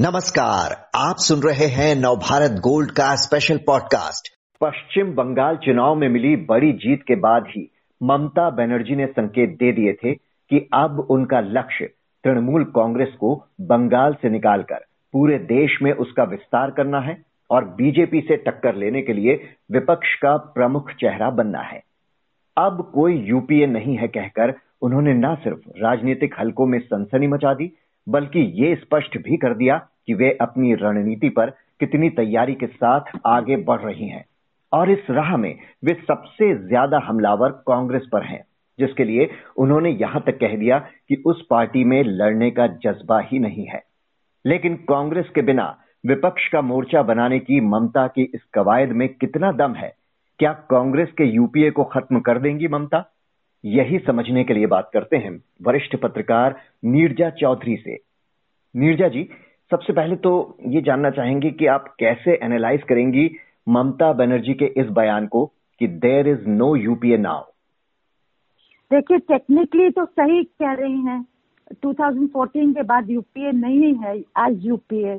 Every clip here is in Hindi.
नमस्कार, आप सुन रहे हैं नवभारत गोल्ड का स्पेशल पॉडकास्ट पश्चिम बंगाल चुनाव में मिली बड़ी जीत के बाद ही ममता बनर्जी ने संकेत दे दिए थे कि अब उनका लक्ष्य तृणमूल कांग्रेस को बंगाल से निकालकर पूरे देश में उसका विस्तार करना है और बीजेपी से टक्कर लेने के लिए विपक्ष का प्रमुख चेहरा बनना है। अब कोई यूपीए नहीं है कहकर उन्होंने न सिर्फ़ राजनीतिक हलकों में सनसनी मचा दी बल्कि ये स्पष्ट भी कर दिया कि वे अपनी रणनीति पर कितनी तैयारी के साथ आगे बढ़ रही हैं। और इस राह में वे सबसे ज़्यादा हमलावर कांग्रेस पर हैं, जिसके लिए उन्होंने यहाँ तक कह दिया कि उस पार्टी में लड़ने का जज्बा ही नहीं है। लेकिन कांग्रेस के बिना विपक्ष का मोर्चा बनाने की ममता की इस कवायद में कितना दम है? क्या कांग्रेस के यूपीए को खत्म कर देंगी ममता? यही समझने के लिए बात करते हैं वरिष्ठ पत्रकार नीरजा चौधरी से। नीरजा जी, सबसे पहले तो ये जानना चाहेंगे कि आप कैसे एनालाइज करेंगी ममता बनर्जी के इस बयान को कि there is no UPA now देखिए टेक्निकली तो सही कह रही हैं। 2014 के बाद यूपीए नहीं है आज यूपीए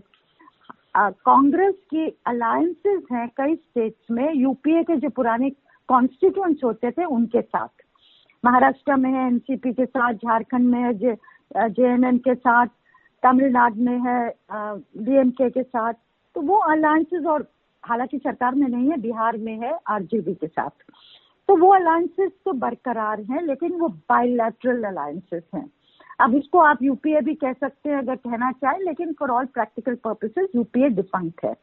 कांग्रेस की अलायंसेस हैं कई स्टेट्स में यूपीए के जो पुराने कॉन्स्टिट्यूंट्स होते थे, उनके साथ। महाराष्ट्र में है एनसीपी के साथ, झारखंड में है जे के साथ, तमिलनाडु में है डीएमके के साथ। तो वो अलायंसेस और हालाँकि सरकार में नहीं है, बिहार में है आरजेडी के साथ। तो वो अलायंसेस तो बरकरार हैं, लेकिन वो बायलैटरल अलायंसेस हैं। अब इसको आप यूपीए भी कह सकते हैं, अगर कहना चाहें, लेकिन for all practical purposes UPA defunct है।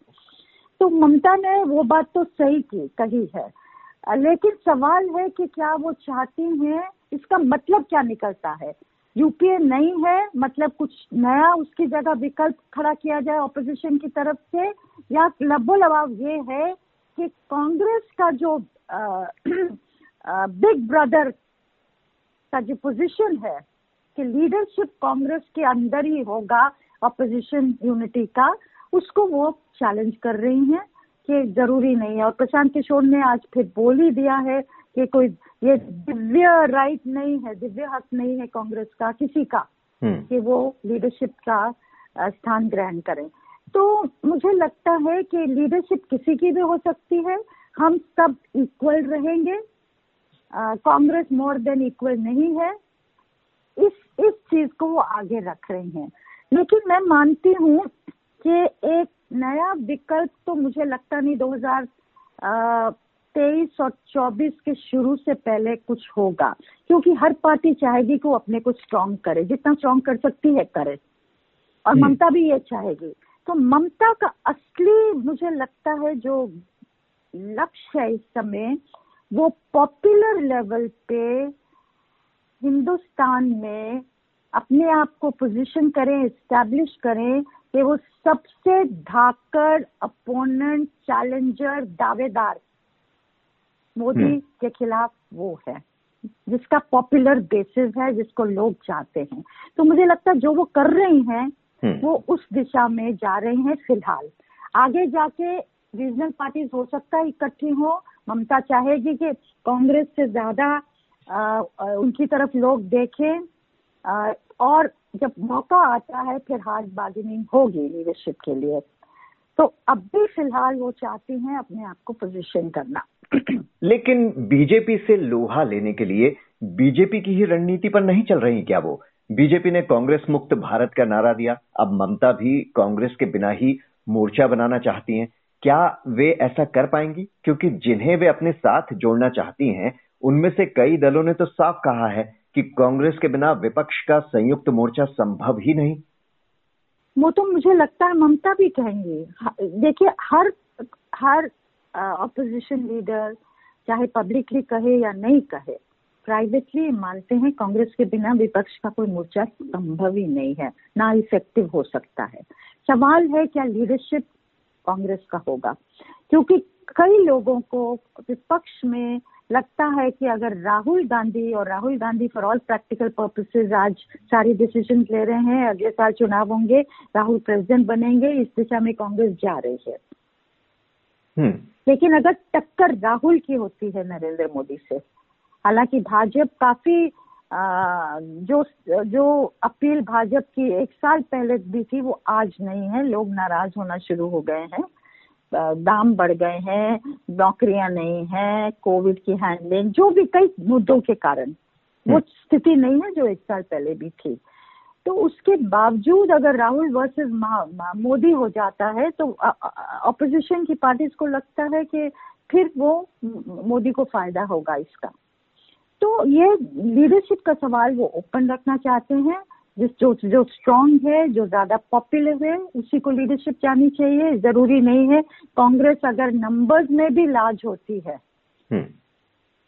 तो ममता ने वो बात तो सही की, कही है। लेकिन सवाल है कि क्या वो चाहती हैं? इसका मतलब क्या निकलता है? यूपीए नहीं है मतलब कुछ नया उसकी जगह विकल्प खड़ा किया जाए ऑपोजिशन की तरफ़ से? या लबो लबाव ये है कि कांग्रेस का जो बिग ब्रदर का जो पोजीशन है, कि लीडरशिप कांग्रेस के अंदर ही होगा ऑपोजिशन यूनिटी का, उसको वो चैलेंज कर रही हैं। कि ज़रूरी नहीं है। और प्रशांत किशोर ने आज फिर बोल ही दिया है कि कोई ये दिव्य राइट नहीं है दिव्य हक नहीं है कांग्रेस का किसी का हम्म। कि वो लीडरशिप का स्थान ग्रहण करें। तो मुझे लगता है कि लीडरशिप किसी की भी हो सकती है। हम सब इक्वल रहेंगे। कांग्रेस मोर देन इक्वल नहीं है। इस इस चीज़ को वो आगे रख रहे हैं। लेकिन मैं मानती हूँ कि एक नया विकल्प तो मुझे लगता नहीं 2023 और 24 के शुरू से पहले कुछ होगा क्योंकि हर पार्टी चाहेगी कि वो अपने को स्ट्रांग करे जितना स्ट्रांग कर सकती है करे और हम्म। ममता भी ये चाहेगी तो ममता का असली मुझे लगता है जो लक्ष्य है इस समय वो पॉपुलर लेवल पे हिंदुस्तान में अपने आप को पोजीशन करें एस्टैब्लिश करें कि वो सबसे धाकड़ अपोनेंट चैलेंजर दावेदार मोदी हम्म। के खिलाफ वो है जिसका पॉपुलर बेसिस है जिसको लोग चाहते हैं तो मुझे लगता है जो वो कर रही हैं हम्म। वो उस दिशा में जा रही हैं फ़िलहाल आगे जाके रीजनल पार्टीज़ हो सकता है इकट्ठी हो ममता चाहेगी कि कांग्रेस से ज़्यादा उनकी तरफ़ लोग देखें और जब मौका आता है, फिर हार्ड बार्गेनिंग होगी लीडरशिप के लिए। तो अब भी फ़िलहाल वो चाहती हैं अपने आप को पोजीशन करना। लेकिन बीजेपी से लोहा लेने के लिए बीजेपी की ही रणनीति पर नहीं चल रही क्या वो? बीजेपी ने कांग्रेस मुक्त भारत का नारा दिया। अब ममता भी कांग्रेस के बिना ही मोर्चा बनाना चाहती हैं। क्या वे ऐसा कर पाएँगी? क्योंकि जिन्हें वे अपने साथ जोड़ना चाहती हैं, उनमें से कई दलों ने तो साफ़ कहा है कि कांग्रेस के बिना विपक्ष का संयुक्त मोर्चा संभव ही नहीं। वो तो मुझे लगता है ममता भी कहेंगे। देखिए, हर हर ऑपोजिशन लीडर चाहे पब्लिकली कहे या नहीं कहे प्राइवेटली मानते हैं कांग्रेस के बिना विपक्ष का कोई मोर्चा संभव ही नहीं है, ना इफ़ेक्टिव हो सकता है। सवाल है, क्या लीडरशिप कांग्रेस का होगा? क्योंकि कई लोगों को विपक्ष में लगता है कि अगर राहुल गांधी और Rahul Gandhi for all practical purposes आज सारी डिसीज़न ले रहे हैं अगले साल चुनाव होंगे राहुल प्रेसिडेंट बनेंगे इस दिशा में कांग्रेस जा रही है हम्म। लेकिन अगर टक्कर राहुल की होती है नरेंद्र मोदी से हालाँकि भाजपा काफ़ी जो जो अपील भाजपा की एक साल पहले दी थी वो आज नहीं है लोग नाराज़ होना शुरू हो गए हैं दाम बढ़ गए हैं नौकरियाँ नहीं है कोविड की हैंडलिंग जो भी कई मुद्दों के कारण वो हम्म। स्थिति नहीं है जो एक साल पहले भी थी तो उसके बावजूद अगर राहुल वर्सेस मोदी हो जाता है तो अपोजिशन की पार्टीज़ को लगता है कि फिर वो मोदी को फ़ायदा होगा इसका तो ये लीडरशिप का सवाल वो ओपन रखना चाहते हैं जिस जो जो स्ट्रांग है जो ज़्यादा पॉपुलर है उसी को लीडरशिप जानी चाहिए ज़रूरी नहीं है कांग्रेस अगर नंबर्स में भी लार्ज होती है हम्म।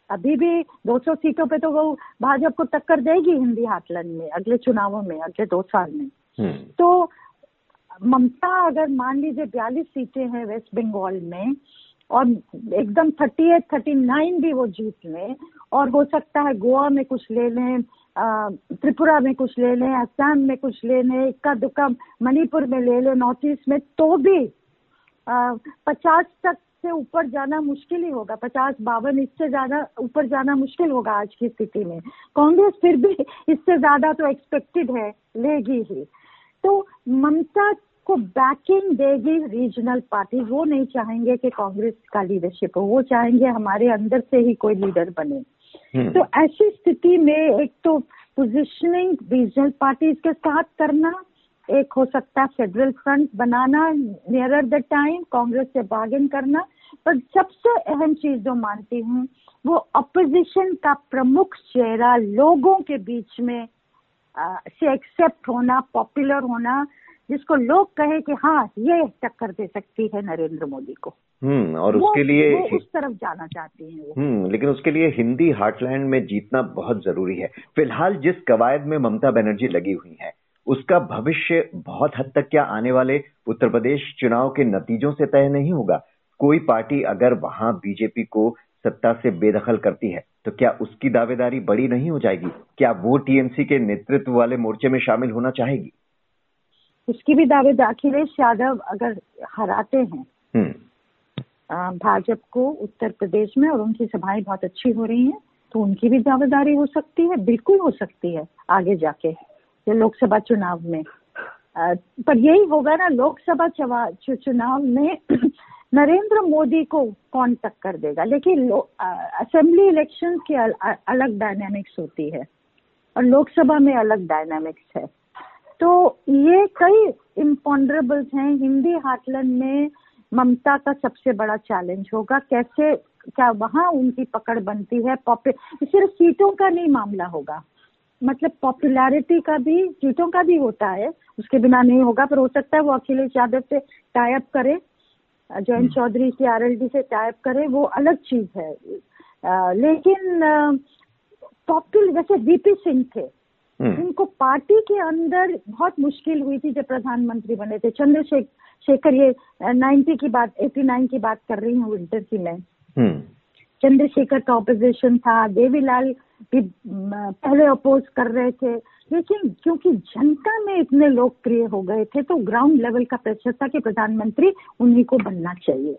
अभी भी 200 सीटों पे तो वो भाजपा को टक्कर देगी हिंदी हाटलन में अगले चुनावों में अगले दो साल में हम्म। तो ममता अगर मान लीजिए बयालीस सीटें हैं वेस्ट बंगाल में और एकदम थर्टी एट थर्टी नाइन भी वो जीत लें और हो सकता है गोवा में कुछ ले लें त्रिपुरा में कुछ ले लें असम में कुछ ले लें इक्का दुक्का मणिपुर में ले लें, नॉर्थ ईस्ट में तो भी पचास तक से ऊपर जाना मुश्किल ही होगा, पचास बावन इससे ज़्यादा ऊपर जाना मुश्किल होगा आज की स्थिति में कांग्रेस फिर भी इससे ज़्यादा तो एक्सपेक्टेड है, लेगी ही तो ममता को बैकिंग देगी रीजनल पार्टी वो नहीं चाहेंगे कि कांग्रेस का लीडरशिप हो, वो चाहेंगे हमारे अंदर से ही कोई लीडर बने। तो ऐसी स्थिति में एक तो पोजिशनिंग रीजनल पार्टीज़ के साथ करना एक हो सकता है फेडरल फ्रंट बनाना नियरर द टाइम कांग्रेस से बार्गेन करना पर सबसे अहम चीज़ जो मानती हूँ वो अपोजिशन का प्रमुख चेहरा लोगों के बीच में आ, से एक्सेप्ट होना पॉपुलर होना जिसको लोग कहे कि हाँ ये टक्कर दे सकती है नरेंद्र मोदी को। हम्म और उसके लिए वो उस तरफ़ जाना चाहते हैं हम्म लेकिन उसके लिए हिंदी हार्टलैंड में जीतना बहुत ज़रूरी है। फ़िलहाल जिस कवायद में ममता बनर्जी लगी हुई है उसका भविष्य बहुत हद तक क्या आने वाले उत्तर प्रदेश चुनाव के नतीजों से तय नहीं होगा। कोई पार्टी अगर वहाँ बीजेपी को सत्ता से बेदखल करती है तो क्या उसकी दावेदारी बड़ी नहीं हो जाएगी? क्या वो टीएमसी के नेतृत्व वाले मोर्चे में शामिल होना चाहेगी? उसकी भी दावेदार अखिलेश यादव अगर हराते हैं हम्म। भाजपा को उत्तर प्रदेश में और उनकी सभाएँ बहुत अच्छी हो रही हैं तो उनकी भी दावेदारी हो सकती है बिल्कुल हो सकती है आगे जाके ये लोकसभा चुनाव में। आ, पर यही होगा ना लोकसभा चुनाव में नरेंद्र मोदी को कौन टक्कर देगा? लेकिन असेंबली इलेक्शन की अल, अलग डायनामिक्स होती है और लोकसभा में अलग डायनामिक्स है। तो ये कई इम्पॉन्डरेबल्स हैं। हिंदी हाटलन में ममता का सबसे बड़ा चैलेंज होगा। कैसे क्या वहाँ उनकी पकड़ बनती है? सिर्फ़ सीटों का नहीं मामला होगा। मतलब पॉपुलैरिटी का भी सीटों का भी होता है। उसके बिना नहीं होगा पर हो सकता है वो अखिलेश यादव से टाइप करे जयंत हम्म। चौधरी की आरएलडी से टाइप करे वो अलग चीज़ है। आ, लेकिन पॉपुलर जैसे वीपी सिंह थे। हम्म। पार्टी के अंदर बहुत मुश्किल हुई थी जब प्रधानमंत्री बने थे। चंद्रशेखर ये नाइन्टी की बात एटी नाइन की बात कर रही हूँ विंटर की मैं। हम्म। चंद्रशेखर का ऑपोजिशन था देवीलाल भी पहले अपोज कर रहे थे। लेकिन क्योंकि जनता में इतने लोकप्रिय हो गए थे तो ग्राउंड लेवल का प्रेशर था कि प्रधानमंत्री उन्हीं को बनना चाहिए।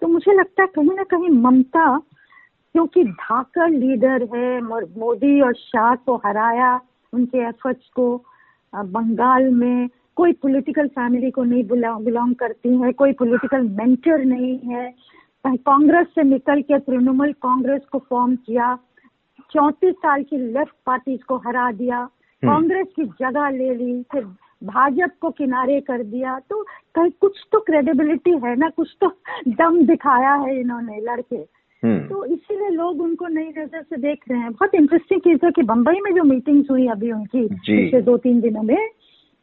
तो मुझे लगता है कहीं ना कहीं ममता क्योंकि धाकर लीडर है मोदी और शाह को हराया उनके एफर्ट्स को बंगाल में कोई पॉलिटिकल फैमिली को नहीं बिलोंग करती है कोई पॉलिटिकल मेंटर नहीं है कांग्रेस से निकल के तृणमूल कांग्रेस को फॉर्म किया चौतीस साल की लेफ़्ट पार्टीज़ को हरा दिया हम्म। कांग्रेस की जगह ले ली फिर भाजपा को किनारे कर दिया तो कहीं कुछ तो क्रेडिबिलिटी है ना कुछ तो दम दिखाया है इन्होंने लड़के। तो इसीलिए लोग उनको नई नज़र से देख रहे हैं। बहुत इंटरेस्टिंग चीज़ है कि बम्बई में जो मीटिंग्स हुई अभी उनकी पिछले दो तीन दिनों में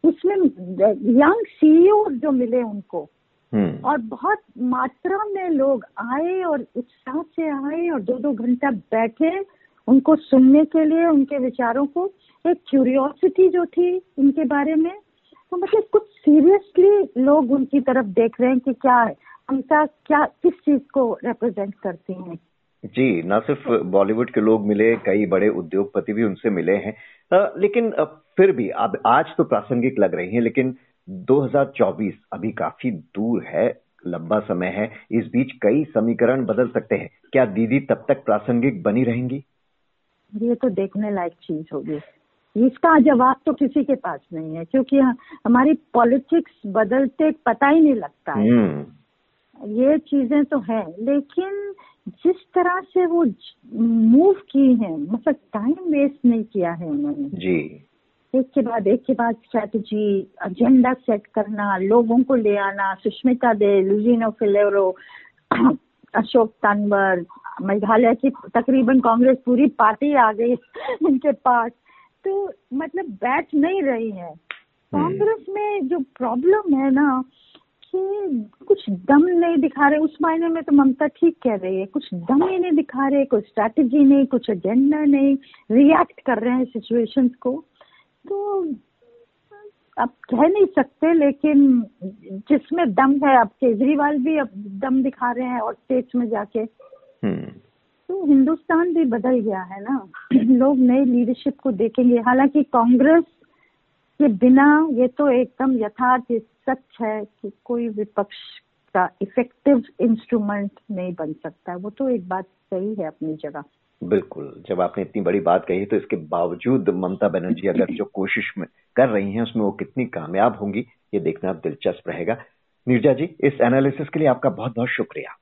उसमें यंग सीईओ जो मिले उनको हम्म। और बहुत मात्रा में लोग आए और उत्साह से आए और दो दो घंटा बैठे उनको सुनने के लिए उनके विचारों को। एक क्यूरियोसिटी जो थी उनके बारे में तो मतलब कुछ सीरियसली लोग उनकी तरफ़ देख रहे हैं कि क्या है उनका क्या किस चीज़ को रिप्रेजेंट करती हैं? जी न सिर्फ़ बॉलीवुड के लोग मिले कई बड़े उद्योगपति भी उनसे मिले हैं। आ, लेकिन फिर भी अब आज तो प्रासंगिक लग रही हैं लेकिन 2024 अभी काफ़ी दूर है लंबा समय है। इस बीच कई समीकरण बदल सकते हैं। क्या दीदी तब तक प्रासंगिक बनी रहेंगी? ये तो देखने लायक चीज़ होगी। इसका जवाब तो किसी के पास नहीं है क्योंकि हमारी पॉलिटिक्स बदलते पता ही नहीं लगता है। हम्म। ये चीज़ें तो है लेकिन जिस तरह से वो मूव की है मतलब टाइम वेस्ट नहीं किया है उन्होंने। जी। एक के बाद एक के बाद स्ट्रेटजी एजेंडा सेट करना लोगों को ले आना सुष्मिता दे लुजिनो फिलेरो अशोक तनवर मेघालय की तकरीबन कांग्रेस पूरी पार्टी आ गई इनके पास। तो मतलब बैठ नहीं रही है। हम्म। कांग्रेस में जो प्रॉब्लम है ना कि कुछ दम नहीं दिखा रहे उस मायने में तो ममता ठीक कह रही है कुछ दम ही नहीं दिखा रहे कोई स्ट्रैटेजी नहीं कुछ एजेंडा नहीं रिएक्ट कर रहे हैं सिचुएशंस को। तो आप कह नहीं सकते लेकिन जिसमें दम है अब केजरीवाल भी अब दम दिखा रहे हैं और स्टेट्स में जाके। हम्म। तो हिंदुस्तान भी बदल गया है ना। लोग नई लीडरशिप को देखेंगे। हालाँकि कांग्रेस के बिना ये तो एकदम यथार्थ सच है कि कोई विपक्ष का इफ़ेक्टिव इंस्ट्रूमेंट नहीं बन सकता वो तो एक बात सही है अपनी जगह। बिल्कुल। जब आपने इतनी बड़ी बात कही तो इसके बावजूद ममता बनर्जी अगर जो कोशिश में कर रही हैं, उसमें वो कितनी कामयाब होंगी, ये देखना दिलचस्प रहेगा। नीरजा जी, इस एनालिसिस के लिए आपका बहुत बहुत शुक्रिया।